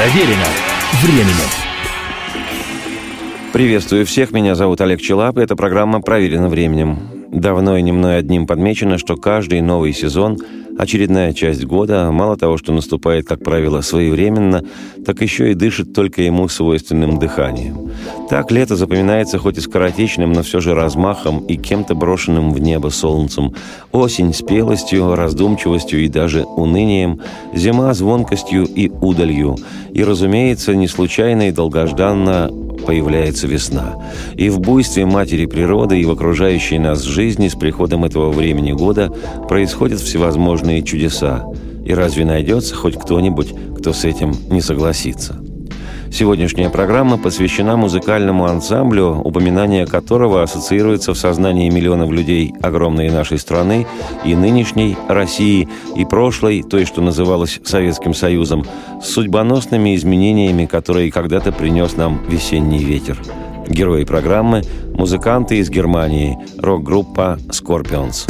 Проверено временем. Приветствую всех, меня зовут Олег Челап, и эта программа «Проверено временем». Давно и не мной одним подмечено, что каждый новый сезон Очередная часть года мало того, что наступает, как правило, своевременно, так еще и дышит только ему свойственным дыханием. Так лето запоминается хоть и скоротечным, но все же размахом и кем-то брошенным в небо солнцем. Осень спелостью, раздумчивостью и даже унынием. Зима звонкостью и удалью. И, разумеется, не случайно и долгожданно появляется весна. И в буйстве матери природы и в окружающей нас жизни с приходом этого времени года происходят всевозможные чудеса. И разве найдется хоть кто-нибудь, кто с этим не согласится? Сегодняшняя программа посвящена музыкальному ансамблю, упоминание которого ассоциируется в сознании миллионов людей огромной нашей страны и нынешней России, и прошлой, той, что называлась Советским Союзом, с судьбоносными изменениями, которые когда-то принес нам весенний ветер. Герои программы – музыканты из Германии, рок-группа «Scorpions».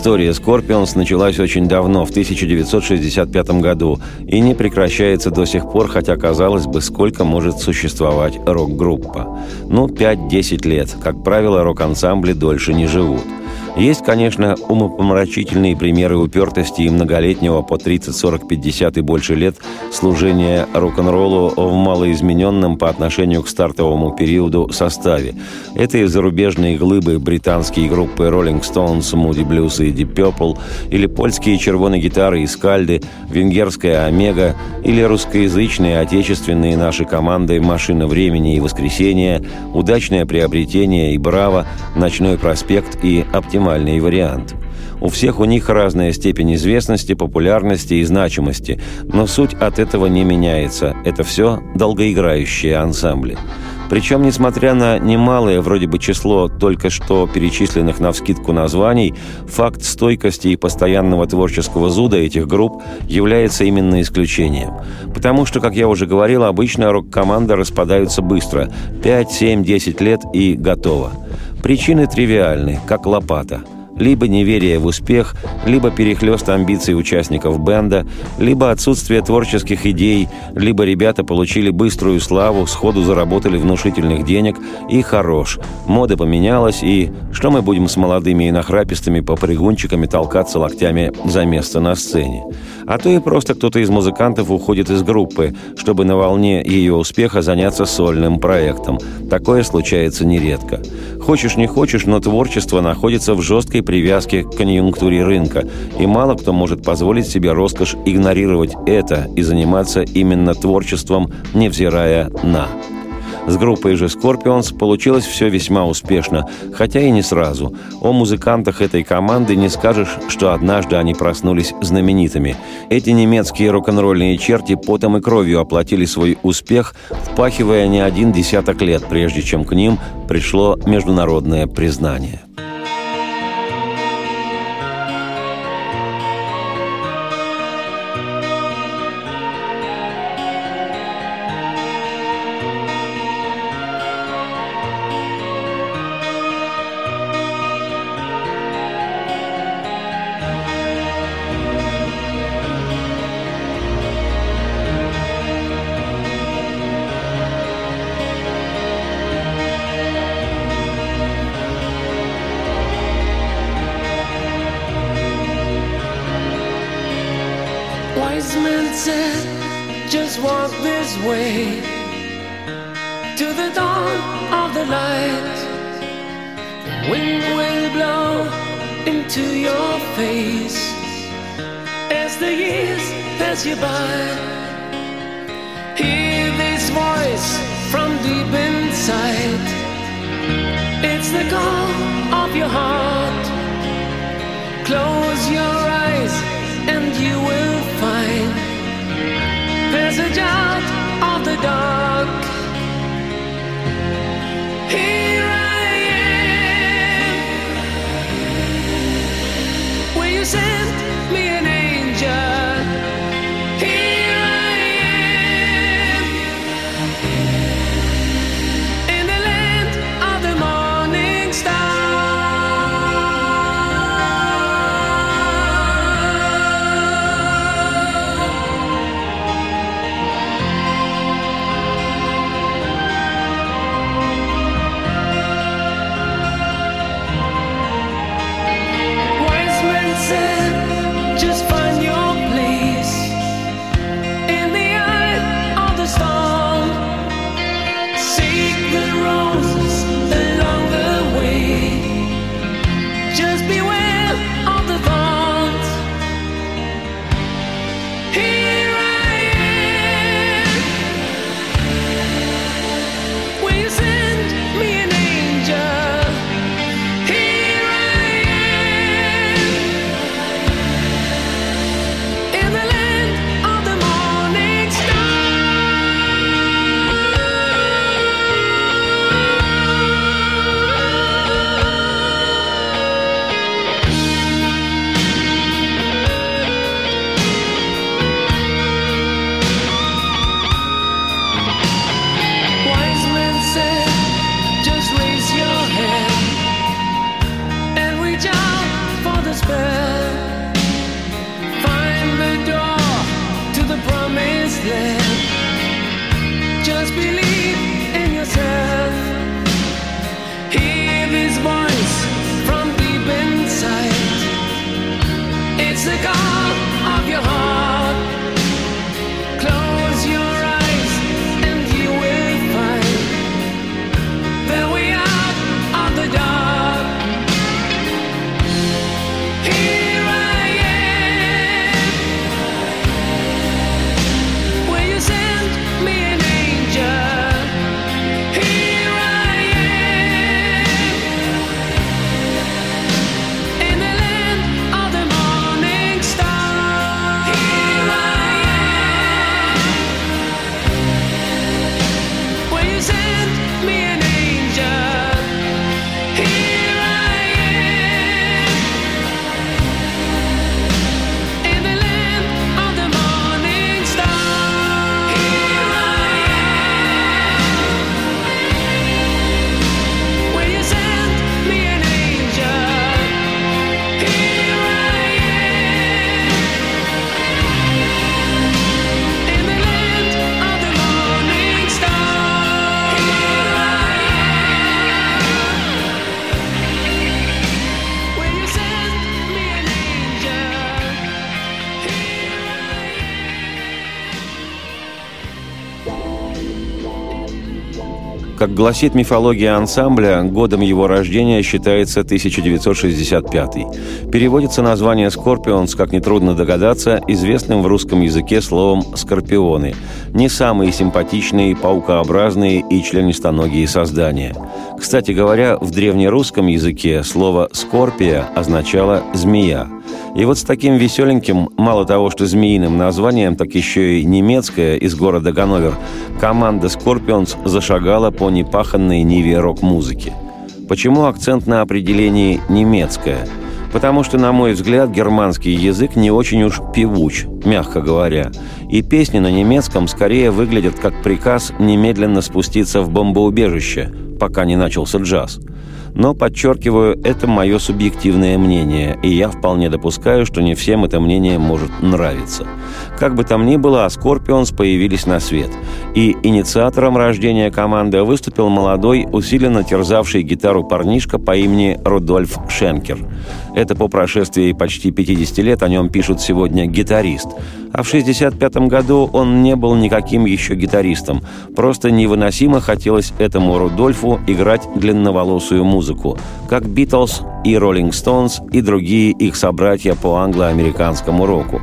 История Scorpions началась очень давно, в 1965 году, и не прекращается до сих пор, хотя, казалось бы, сколько может существовать рок-группа. Ну, 5-10 лет. Как правило, рок-ансамбли дольше не живут – есть, конечно, умопомрачительные примеры упертости и многолетнего по 30, 40, 50 и больше лет служения рок-н-роллу в малоизмененном по отношению к стартовому периоду составе. Это и зарубежные глыбы британские группы Rolling Stones, Moody Blues и Deep Purple, или польские червоные гитары и скальды, венгерская Омега, или русскоязычные отечественные наши команды «Машина времени» и «Воскресенье», «Удачное приобретение» и «Браво», «Ночной проспект» и «Оптимальный оптимальный вариант. У всех у них разная степень известности, популярности и значимости, но суть от этого не меняется. Это все долгоиграющие ансамбли. Причем, несмотря на немалое вроде бы число только что перечисленных на вскидку названий, факт стойкости и постоянного творческого зуда этих групп является именно исключением. Потому что, как я уже говорил, обычно рок-команда распадаются быстро – 5, 7, 10 лет и готово. Причины тривиальны, как лопата – либо неверие в успех, либо перехлест амбиций участников бенда, либо отсутствие творческих идей, либо ребята получили быструю славу, сходу заработали внушительных денег и хорош. Мода поменялась, и что мы будем с молодыми и нахрапистыми попрыгунчиками толкаться локтями за место на сцене? А то и просто кто-то из музыкантов уходит из группы, чтобы на волне ее успеха заняться сольным проектом. Такое случается нередко. Хочешь не хочешь, но творчество находится в жесткой привязке к конъюнктуре рынка, и мало кто может позволить себе роскошь игнорировать это и заниматься именно творчеством, невзирая на. С группой же Scorpions получилось все весьма успешно, хотя и не сразу. О музыкантах этой команды не скажешь, что однажды они проснулись знаменитыми. Эти немецкие рок-н-ролльные черти потом и кровью оплатили свой успех, впахивая не один десяток лет, прежде чем к ним пришло международное признание. sight. It's the call of your heart. Close your eyes and you will find passage out of the dark. Here I am. Where you sent. Как гласит мифология ансамбля, годом его рождения считается 1965. Переводится название «Scorpions», как нетрудно догадаться, известным в русском языке словом «скорпионы». Не самые симпатичные, паукообразные и членистоногие создания. Кстати говоря, в древнерусском языке слово «скорпия» означало «змея». И вот с таким веселеньким, мало того, что змеиным названием, так еще и немецкая из города Ганновер, команда Scorpions зашагала по непаханной ниве рок-музыки. Почему акцент на определении «немецкая»? Потому что, на мой взгляд, германский язык не очень уж певуч, мягко говоря. И песни на немецком скорее выглядят как приказ немедленно спуститься в бомбоубежище, пока не начался джаз – но, подчеркиваю, это мое субъективное мнение, и я вполне допускаю, что не всем это мнение может нравиться. Как бы там ни было, а Скорпионс появились на свет. И инициатором рождения команды выступил молодой, усиленно терзавший гитару парнишка по имени Рудольф Шенкер. Это по прошествии почти 50 лет о нем пишут сегодня гитарист. А в 1965 году он не был никаким еще гитаристом. Просто невыносимо хотелось этому Рудольфу играть длинноволосую музыку, как Beatles и Rolling Stones и другие их собратья по англо-американскому року.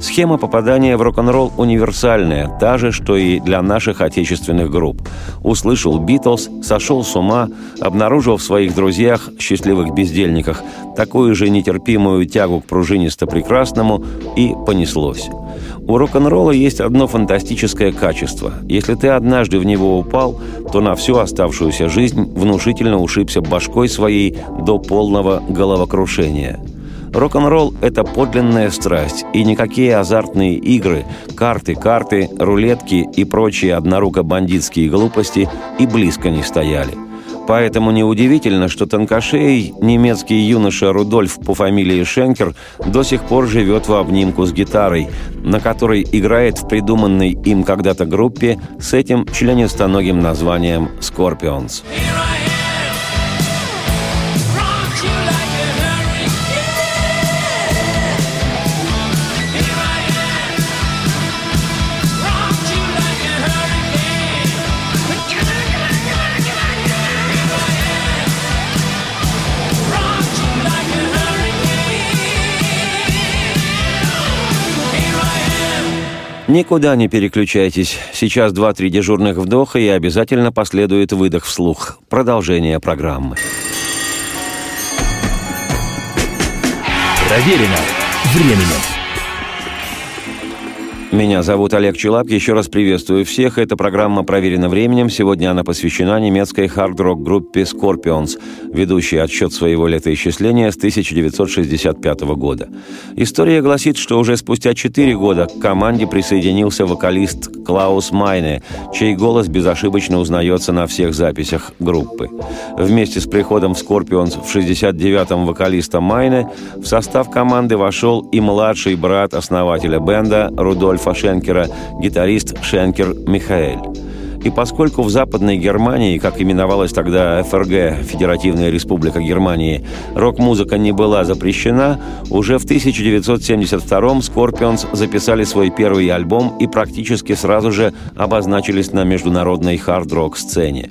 Схема попадания в рок-н-ролл универсальная, та же, что и для наших отечественных групп. Услышал Битлз, сошел с ума, обнаружил в своих друзьях, счастливых бездельниках, такую же нетерпимую тягу к пружинисто-прекрасному, и понеслось. У рок-н-ролла есть одно фантастическое качество. Если ты однажды в него упал, то на всю оставшуюся жизнь внушительно ушибся башкой своей до полного головокрушения – Рок-н-ролл – это подлинная страсть, и никакие азартные игры, карты, карты, рулетки и прочие одноруко-бандитские глупости и близко не стояли. Поэтому неудивительно, что тонкошеий немецкий юноша Рудольф по фамилии Шенкер до сих пор живет в обнимку с гитарой, на которой играет в придуманной им когда-то группе с этим членистоногим названием «Scorpions». Никуда не переключайтесь. Сейчас два-три дежурных вдоха и обязательно последует выдох вслух. Продолжение программы. Проверено временем. Меня зовут Олег Челап. Еще раз приветствую всех. Эта программа проверена временем. Сегодня она посвящена немецкой хард-рок группе Scorpions, ведущей отсчет своего летоисчисления с 1965 года. История гласит, что уже спустя 4 года к команде присоединился вокалист Клаус Майне, чей голос безошибочно узнается на всех записях группы. Вместе с приходом в Scorpions в 69-м вокалиста Майне в состав команды вошел и младший брат основателя бенда Рудольф Рудольфа Шенкера, гитарист Шенкер Михаэль. И поскольку в Западной Германии, как именовалась тогда ФРГ, Федеративная Республика Германии, рок-музыка не была запрещена, уже в 1972-м Scorpions записали свой первый альбом и практически сразу же обозначились на международной хард-рок сцене.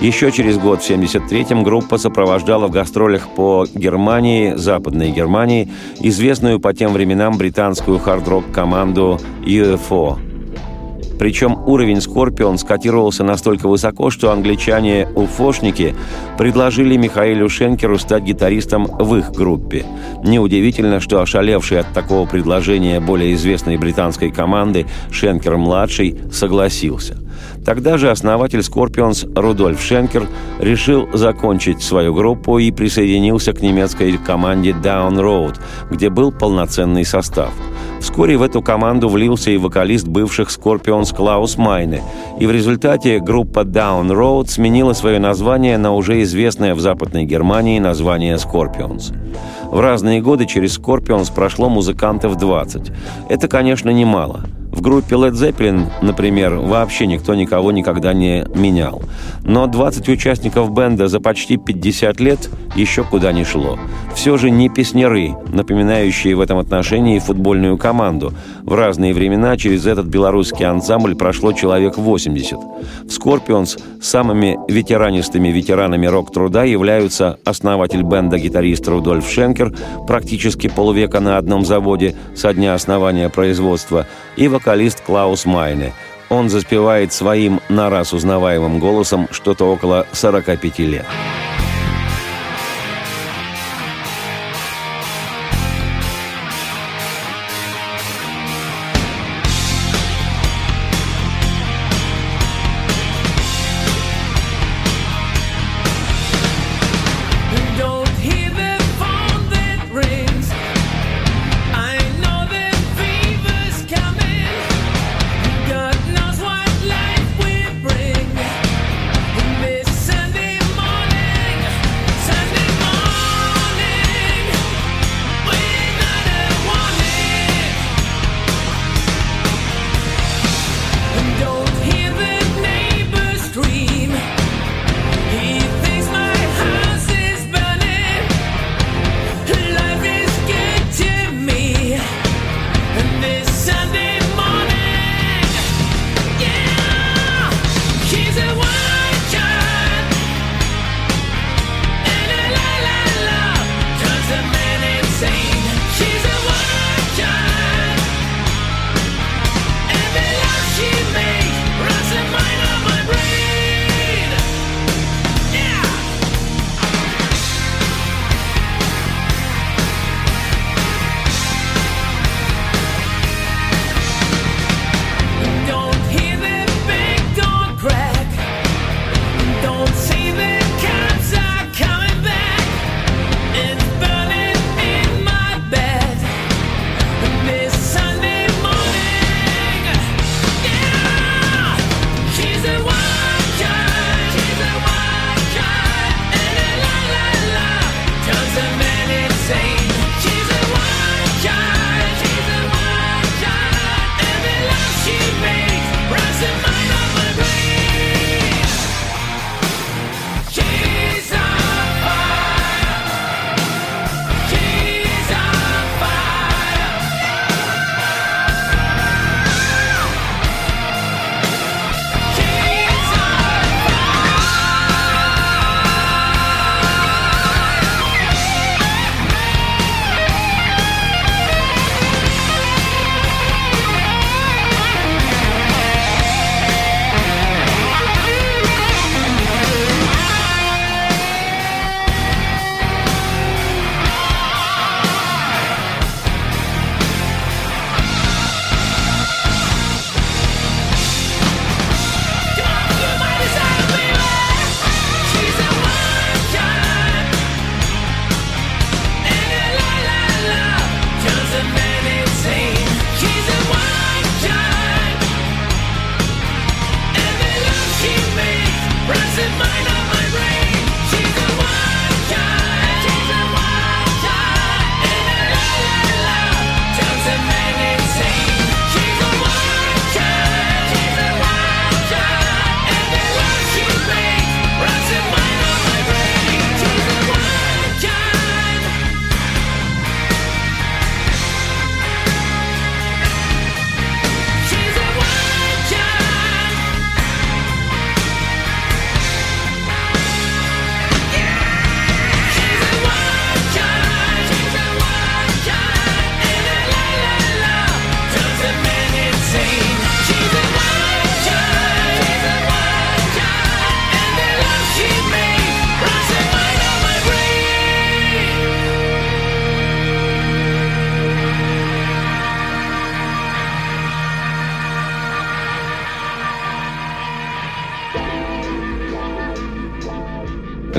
Еще через год, в 1973-м, группа сопровождала в гастролях по Германии, Западной Германии, известную по тем временам британскую хард-рок команду UFO. Причем уровень Скорпион скотировался настолько высоко, что англичане-уфошники предложили Михаилу Шенкеру стать гитаристом в их группе. Неудивительно, что ошалевший от такого предложения более известной британской команды Шенкер-младший согласился. Тогда же основатель Scorpions Рудольф Шенкер решил закончить свою группу и присоединился к немецкой команде Down Road, где был полноценный состав. Вскоре в эту команду влился и вокалист бывших Scorpions Клаус Майне, и в результате группа Down Road сменила свое название на уже известное в Западной Германии название Scorpions. В разные годы через Scorpions прошло музыкантов 20. Это, конечно, немало – в группе Led Zeppelin, например, вообще никто никого никогда не менял. Но 20 участников бенда за почти 50 лет еще куда ни шло. Все же не песняры, напоминающие в этом отношении футбольную команду. В разные времена через этот белорусский ансамбль прошло человек 80. В Scorpions самыми ветеранистыми ветеранами рок-труда являются основатель бенда гитарист Рудольф Шенкер, практически полвека на одном заводе со дня основания производства, и вокалист Клаус Майне. Он заспевает своим на раз узнаваемым голосом что-то около 45 лет.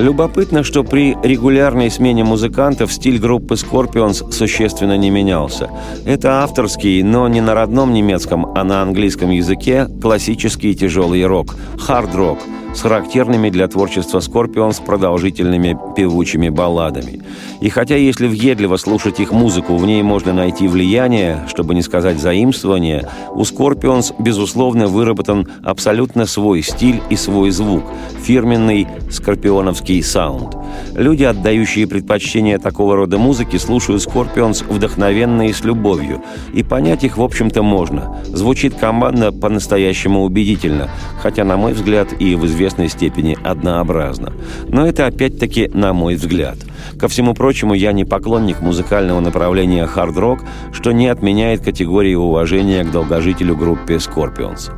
Любопытно, что при регулярной смене музыкантов стиль группы Scorpions существенно не менялся. Это авторский, но не на родном немецком, а на английском языке классический тяжелый рок, хард-рок – с характерными для творчества Scorpions продолжительными певучими балладами. И хотя если въедливо слушать их музыку, в ней можно найти влияние, чтобы не сказать заимствование, у Scorpions, безусловно, выработан абсолютно свой стиль и свой звук, фирменный скорпионовский саунд. Люди, отдающие предпочтение такого рода музыки, слушают Scorpions вдохновенно и с любовью, и понять их, в общем-то, можно. Звучит команда по-настоящему убедительно, хотя, на мой взгляд, и в известном известной степени однообразно. Но это опять-таки на мой взгляд. Ко всему прочему, я не поклонник музыкального направления хард-рок, что не отменяет категории уважения к долгожителю группе Scorpions.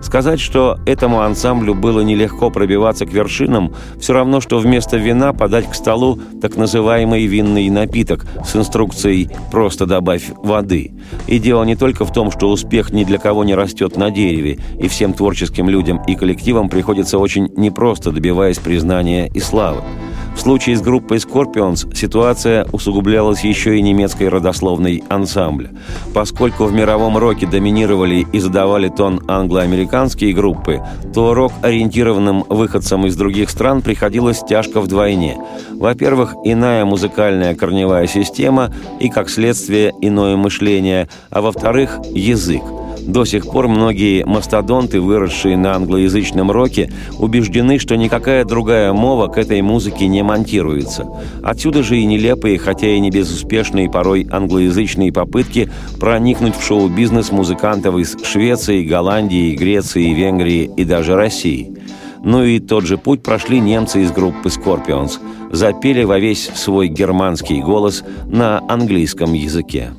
Сказать, что этому ансамблю было нелегко пробиваться к вершинам, все равно, что вместо вина подать к столу так называемый винный напиток с инструкцией «просто добавь воды». И дело не только в том, что успех ни для кого не растет на дереве, и всем творческим людям и коллективам приходится очень непросто добиваясь признания и славы. В случае с группой Scorpions ситуация усугублялась еще и немецкой родословной ансамбля. Поскольку в мировом роке доминировали и задавали тон англо-американские группы, то рок-ориентированным выходцам из других стран приходилось тяжко вдвойне. Во-первых, иная музыкальная корневая система и, как следствие, иное мышление, а во-вторых, язык – до сих пор многие мастодонты, выросшие на англоязычном роке, убеждены, что никакая другая мова к этой музыке не монтируется. Отсюда же и нелепые, хотя и не безуспешные порой англоязычные попытки проникнуть в шоу-бизнес музыкантов из Швеции, Голландии, Греции, Венгрии и даже России. Ну и тот же путь прошли немцы из группы Scorpions. Запели во весь свой германский голос на английском языке.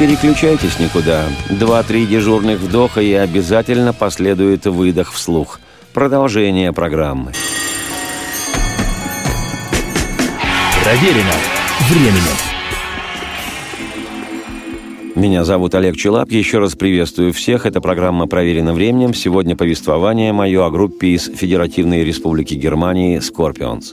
Переключайтесь никуда. Два-три дежурных вдоха и обязательно последует выдох вслух. Продолжение программы. Проверено временем. Меня зовут Олег Чилап. Еще раз приветствую всех. Это программа «Проверено временем». Сегодня повествование мое о группе из Федеративной Республики Германии «Scorpions».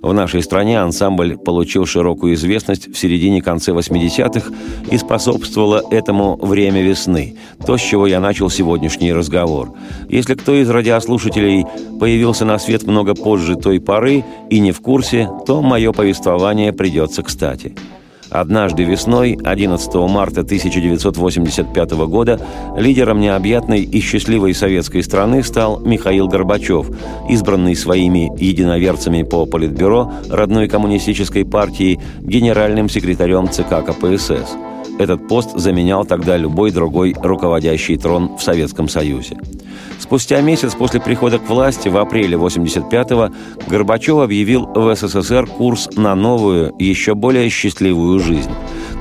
В нашей стране ансамбль получил широкую известность в середине-конце 80-х и способствовало этому время весны, то, с чего я начал сегодняшний разговор. Если кто из радиослушателей появился на свет много позже той поры и не в курсе, то мое повествование придется кстати – Однажды весной, 11 марта 1985 года, лидером необъятной и счастливой советской страны стал Михаил Горбачев, избранный своими единоверцами по Политбюро родной коммунистической партии генеральным секретарем ЦК КПСС. Этот пост заменял тогда любой другой руководящий трон в Советском Союзе. Спустя месяц после прихода к власти в апреле 85-го Горбачев объявил в СССР курс на новую, еще более счастливую жизнь.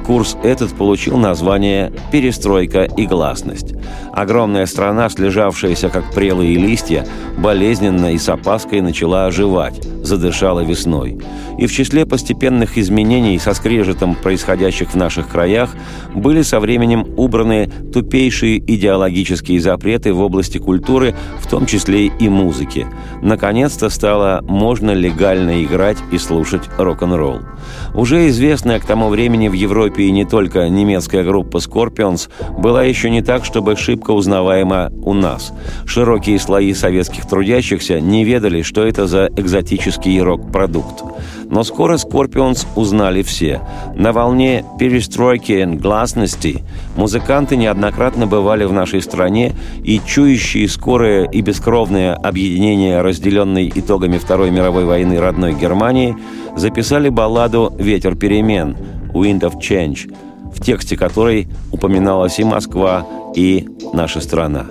Курс этот получил название «Перестройка и гласность». Огромная страна, слежавшаяся как прелые листья, болезненно и с опаской начала оживать, задышала весной. И в числе постепенных изменений со скрежетом происходящих в наших краях были со временем убраны тупейшие идеологические запреты в области культуры, в том числе и музыки. Наконец-то стало можно легально играть и слушать рок-н-ролл. Уже известная к тому времени в Европе и не только немецкая группа Scorpions была еще не так, чтобы шибко узнаваема у нас. Широкие слои советских трудящихся не ведали, что это за экзотический рок-продукт. Но скоро Scorpions узнали все. На волне перестройки и гласности музыканты неоднократно бывали в нашей стране и чующие скорое и бескровное объединение, разделенной итогами Второй мировой войны родной Германии, записали балладу «Ветер перемен» «Wind of Change», в тексте которой упоминалась и Москва, и наша страна.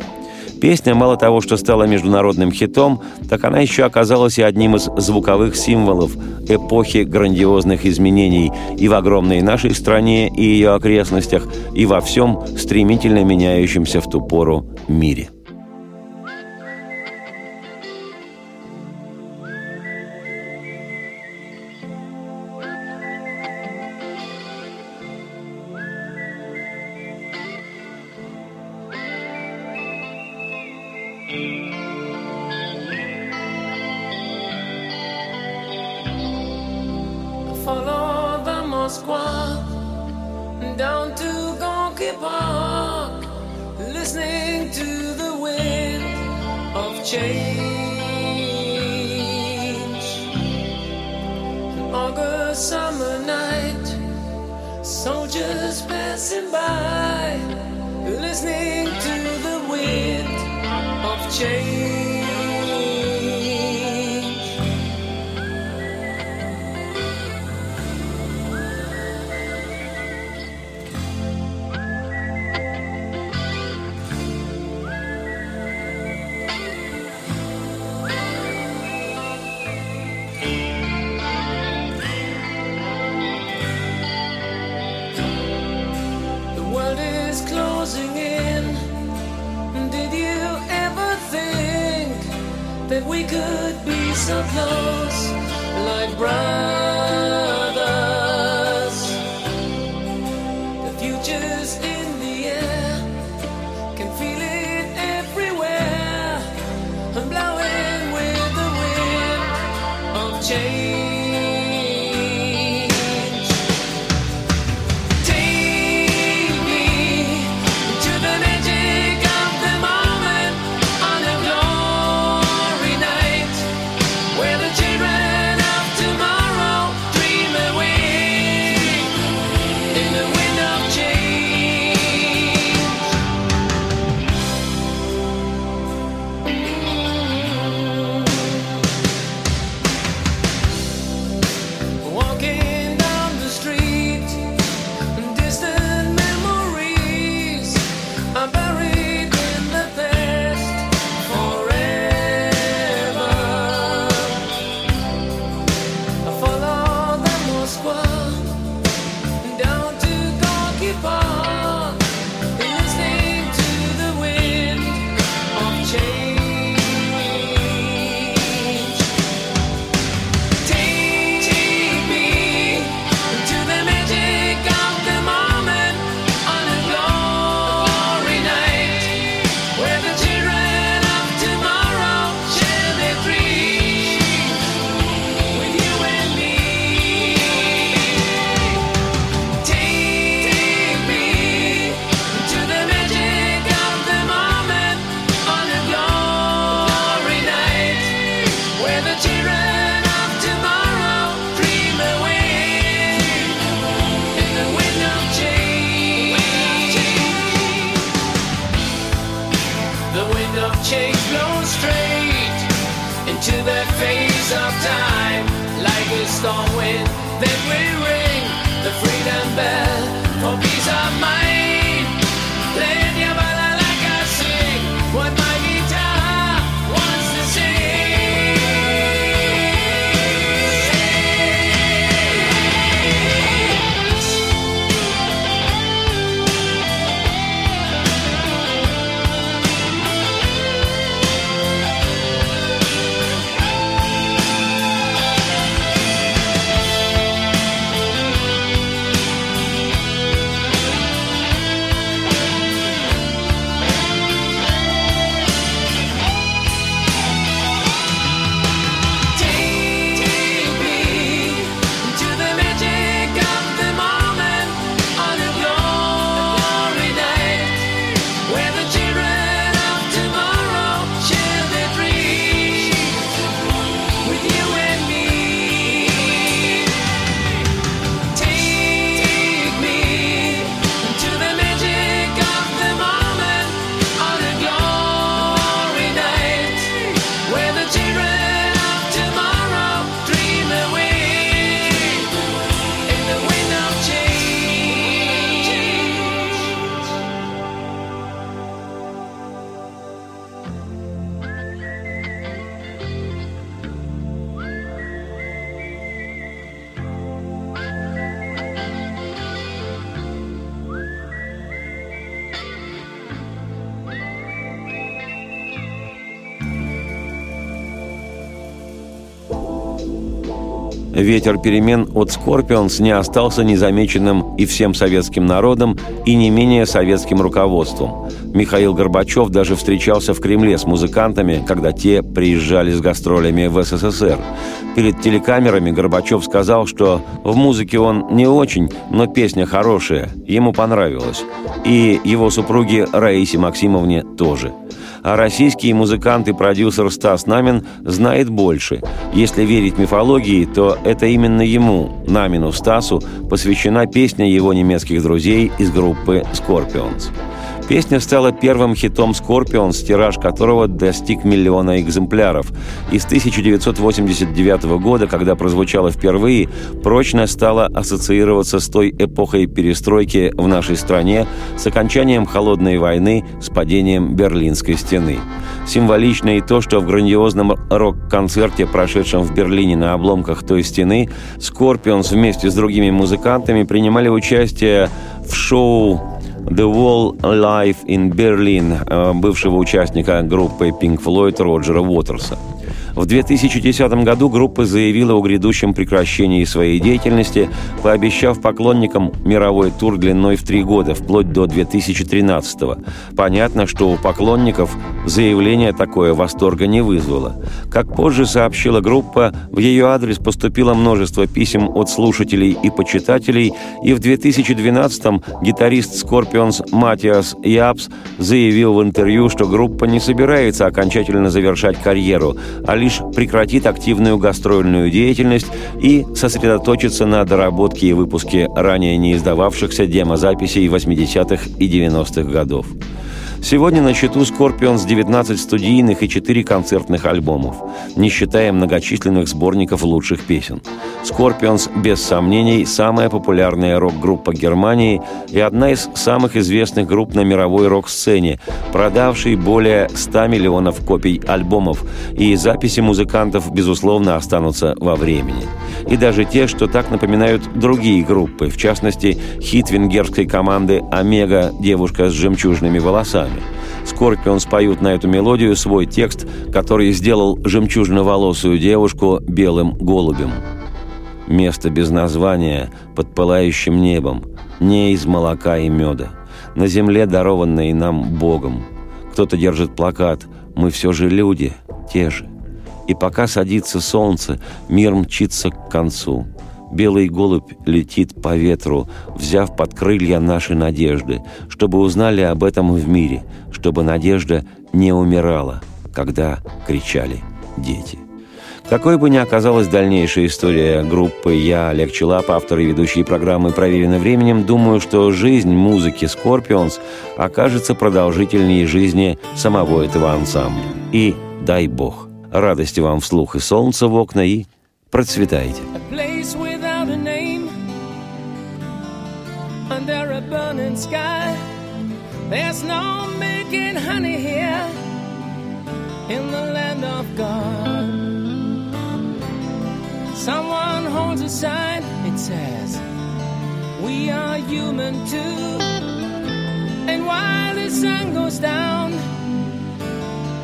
Песня мало того, что стала международным хитом, так она еще оказалась и одним из звуковых символов эпохи грандиозных изменений и в огромной нашей стране, и ее окрестностях, и во всем стремительно меняющемся в ту пору мире. like brown. Ветер перемен от Скорпионс не остался незамеченным и всем советским народом, и не менее советским руководством. Михаил Горбачев даже встречался в Кремле с музыкантами, когда те приезжали с гастролями в СССР. Перед телекамерами Горбачев сказал, что в музыке он не очень, но песня хорошая, ему понравилась. И его супруге Раисе Максимовне тоже – а российский музыкант и продюсер Стас Намин знает больше. Если верить мифологии, то это именно ему, Намину Стасу, посвящена песня его немецких друзей из группы Scorpions. Песня стала первым хитом Scorpions, тираж которого достиг миллиона экземпляров. И с 1989 года, когда прозвучала впервые, прочно стала ассоциироваться с той эпохой перестройки в нашей стране, с окончанием Холодной войны, с падением Берлинской стены. Символично и то, что в грандиозном рок-концерте, прошедшем в Берлине на обломках той стены, Scorpions вместе с другими музыкантами принимали участие в шоу The Wall Live in Berlin э, бывшего участника группы Pink Floyd Роджера Уотерса. В 2010 году группа заявила о грядущем прекращении своей деятельности, пообещав поклонникам мировой тур длиной в три года, вплоть до 2013 -го. Понятно, что у поклонников заявление такое восторга не вызвало. Как позже сообщила группа, в ее адрес поступило множество писем от слушателей и почитателей, и в 2012-м гитарист Scorpions Матиас Япс заявил в интервью, что группа не собирается окончательно завершать карьеру, а лишь прекратит активную гастрольную деятельность и сосредоточится на доработке и выпуске ранее не издававшихся демозаписей 80-х и 90-х годов. Сегодня на счету Scorpions 19 студийных и 4 концертных альбомов, не считая многочисленных сборников лучших песен. Scorpions, без сомнений, самая популярная рок-группа Германии и одна из самых известных групп на мировой рок-сцене, продавшей более 100 миллионов копий альбомов, и записи музыкантов, безусловно, останутся во времени. И даже те, что так напоминают другие группы, в частности, хит венгерской команды «Омега. Девушка с жемчужными волосами». Скорпион споют на эту мелодию свой текст, который сделал жемчужно-волосую девушку белым голубем. Место без названия под пылающим небом, не из молока и меда, на земле, дарованной нам Богом. Кто-то держит плакат «Мы все же люди, те же». И пока садится солнце, мир мчится к концу. Белый голубь летит по ветру, взяв под крылья наши надежды, чтобы узнали об этом в мире, чтобы надежда не умирала, когда кричали дети. Какой бы ни оказалась дальнейшая история группы, я, Олег Челап, автор и ведущий программы «Проверено временем», думаю, что жизнь музыки «Scorpions» окажется продолжительнее жизни самого этого ансамбля. И дай бог, радости вам вслух и солнца в окна, и процветайте. There's no making honey here in the land of God. Someone holds a sign, it says, We are human too. And while the sun goes down,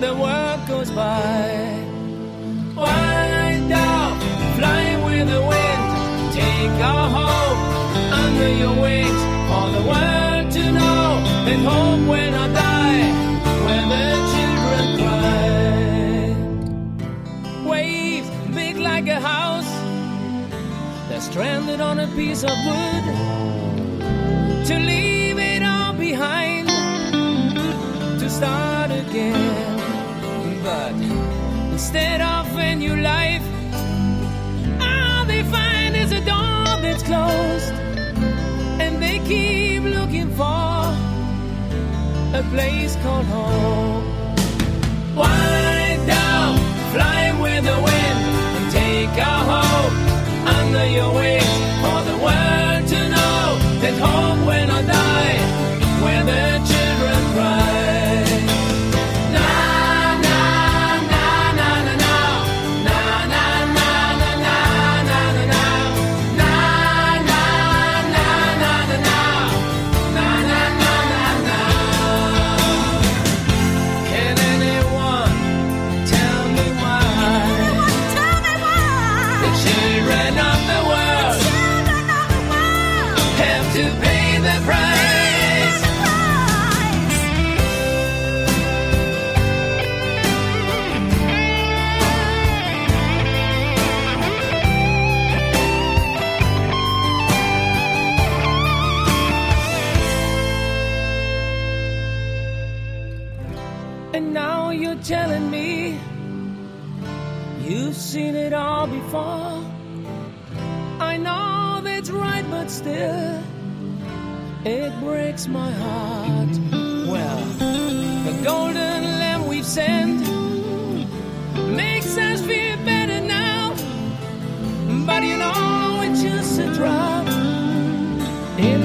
the world goes by. Wind up, fly with the wind, take our hope under your wings for the world to know that hope when I die, when the children cry. Waves big like a house that's stranded on a piece of wood to leave it all behind to start again. But instead of a new life, all they find is a door that's closed, a place called home. Wind down,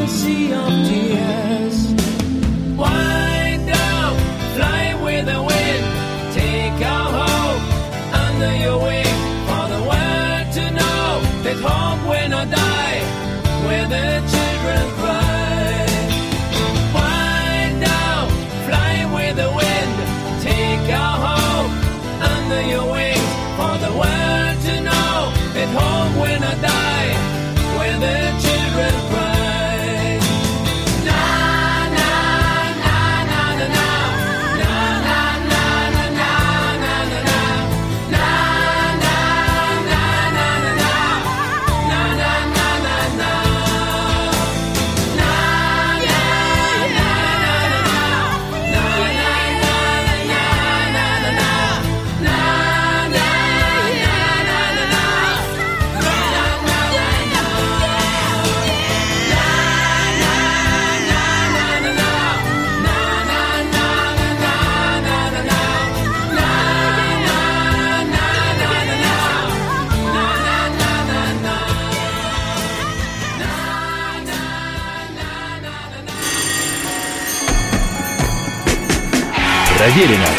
sea of tears. Wind Проверено